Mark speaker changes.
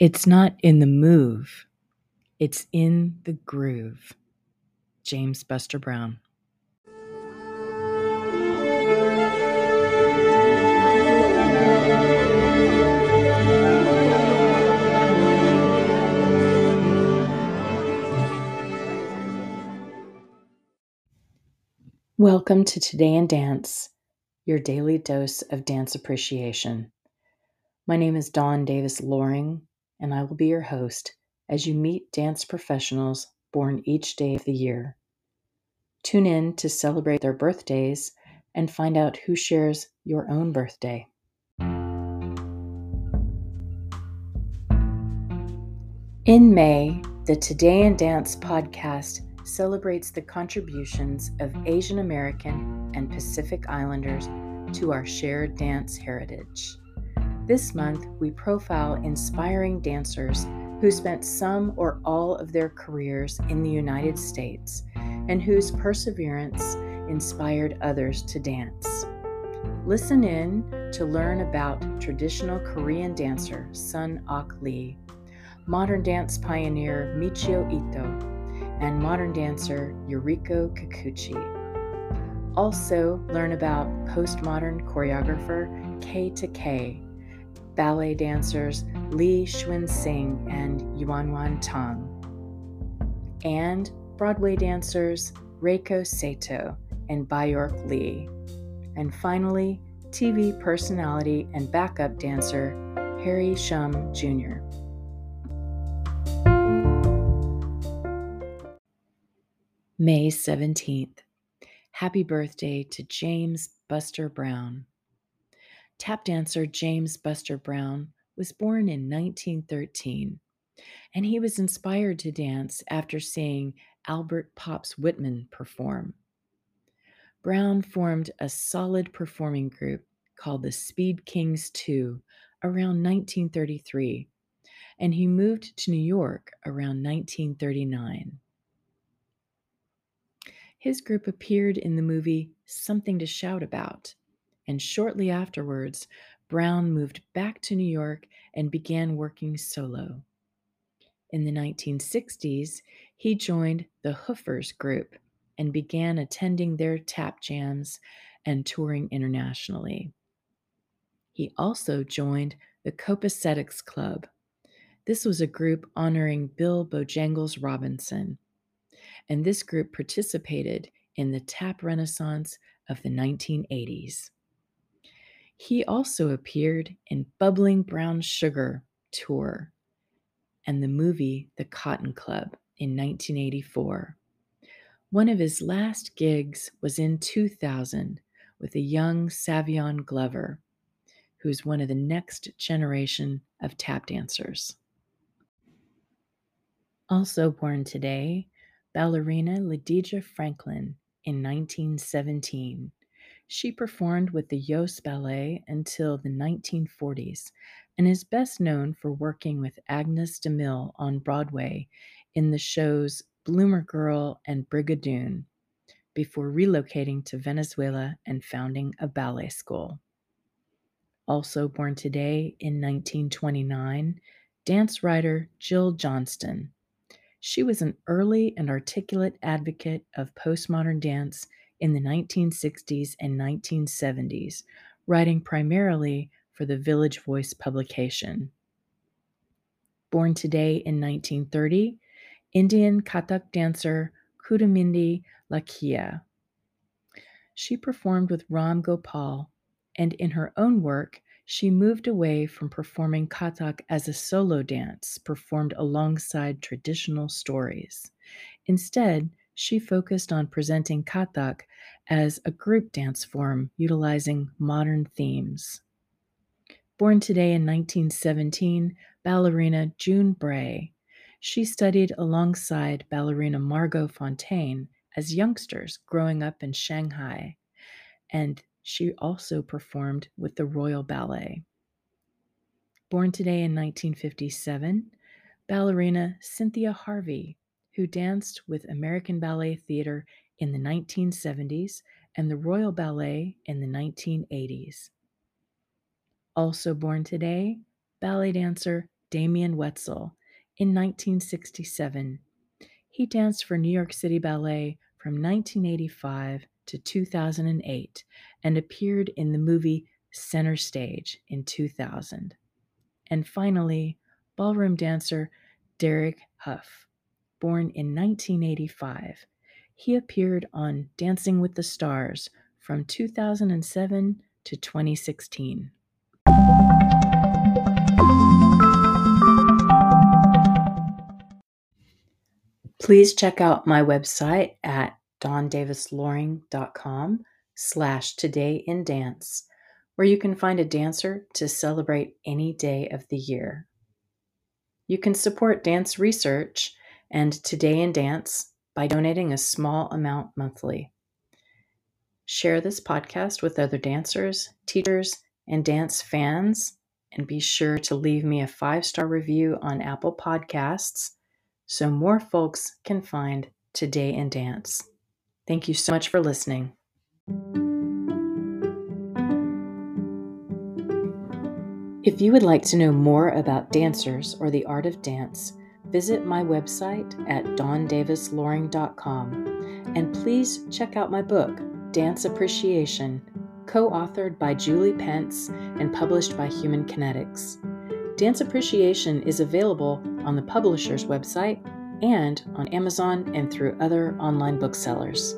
Speaker 1: It's not in the move, it's in the groove. James Buster Brown. Welcome to Today in Dance, your daily dose of dance appreciation. My name is Dawn Davis Loring, and I will be your host as you meet dance professionals born each day of the year. Tune in to celebrate their birthdays and find out who shares your own birthday. In May, the Today in Dance podcast celebrates the contributions of Asian American and Pacific Islanders to our shared dance heritage. This month, we profile inspiring dancers who spent some or all of their careers in the United States and whose perseverance inspired others to dance. Listen in to learn about traditional Korean dancer Sun Ok Lee, modern dance pioneer Michio Ito, and modern dancer Yuriko Kikuchi. Also, learn about postmodern choreographer Kei Takei, ballet dancers Li Cunxin and Yuan Yuan Tang, and Broadway dancers Reiko Sato and Baayork Lee. And finally, TV personality and backup dancer Harry Shum Jr. May 17th. Happy birthday to James Buster Brown. Tap dancer James Buster Brown was born in 1913, and he was inspired to dance after seeing Albert Pops Whitman perform. Brown formed a solid performing group called the Speed Kings II around 1933, and he moved to New York around 1939. His group appeared in the movie Something to Shout About, and shortly afterwards, Brown moved back to New York and began working solo. In the 1960s, he joined the Hoofers group and began attending their tap jams and touring internationally. He also joined the Copacetics Club. This was a group honoring Bill Bojangles Robinson, and this group participated in the tap renaissance of the 1980s. He also appeared in Bubbling Brown Sugar Tour and the movie The Cotton Club in 1984. One of his last gigs was in 2000 with a young Savion Glover, who's one of the next generation of tap dancers. Also born today ballerina Lidija Franklin in 1917. She performed with the Jooss Ballet until the 1940s and is best known for working with Agnes DeMille on Broadway in the shows Bloomer Girl and Brigadoon before relocating to Venezuela and founding a ballet school. Also born today in 1929, dance writer Jill Johnston she was an early and articulate advocate of postmodern dance in the 1960s and 1970s, writing primarily for the Village Voice publication. Born today in 1930, Indian Kathak dancer Kumudini Lakhia. She performed with Ram Gopal, and in her own work, she moved away from performing Kathak as a solo dance performed alongside traditional stories. Instead, she focused on presenting Kathak as a group dance form utilizing modern themes. Born today in 1917, ballerina June Brae, she studied alongside ballerina Margot Fonteyn as youngsters growing up in Shanghai, and she also performed with the Royal Ballet. Born today in 1957, ballerina Cynthia Harvey, who danced with American Ballet Theatre in the 1970s and the Royal Ballet in the 1980s. Also born today, ballet dancer Damian Woetzel in 1967. He danced for New York City Ballet from 1985 to 2008 and appeared in the movie Center Stage in 2000. And finally, ballroom dancer Derek Hough, born in 1985. He appeared on Dancing with the Stars from 2007 to 2016. Please check out my website at dawndavisloring.com slash today in dance, where you can find a dancer to celebrate any day of the year. You can support dance research and Today in Dance by donating a small amount monthly. Share this podcast with other dancers, teachers, and dance fans, and be sure to leave me a five star review on Apple Podcasts so more folks can find Today in Dance. Thank you so much for listening. If you would like to know more about dancers or the art of dance, visit my website at dawndavisloring.com and please check out my book, Dance Appreciation, co authored by Julie Pence and published by Human Kinetics. Dance Appreciation is available on the publisher's website and on Amazon and through other online booksellers.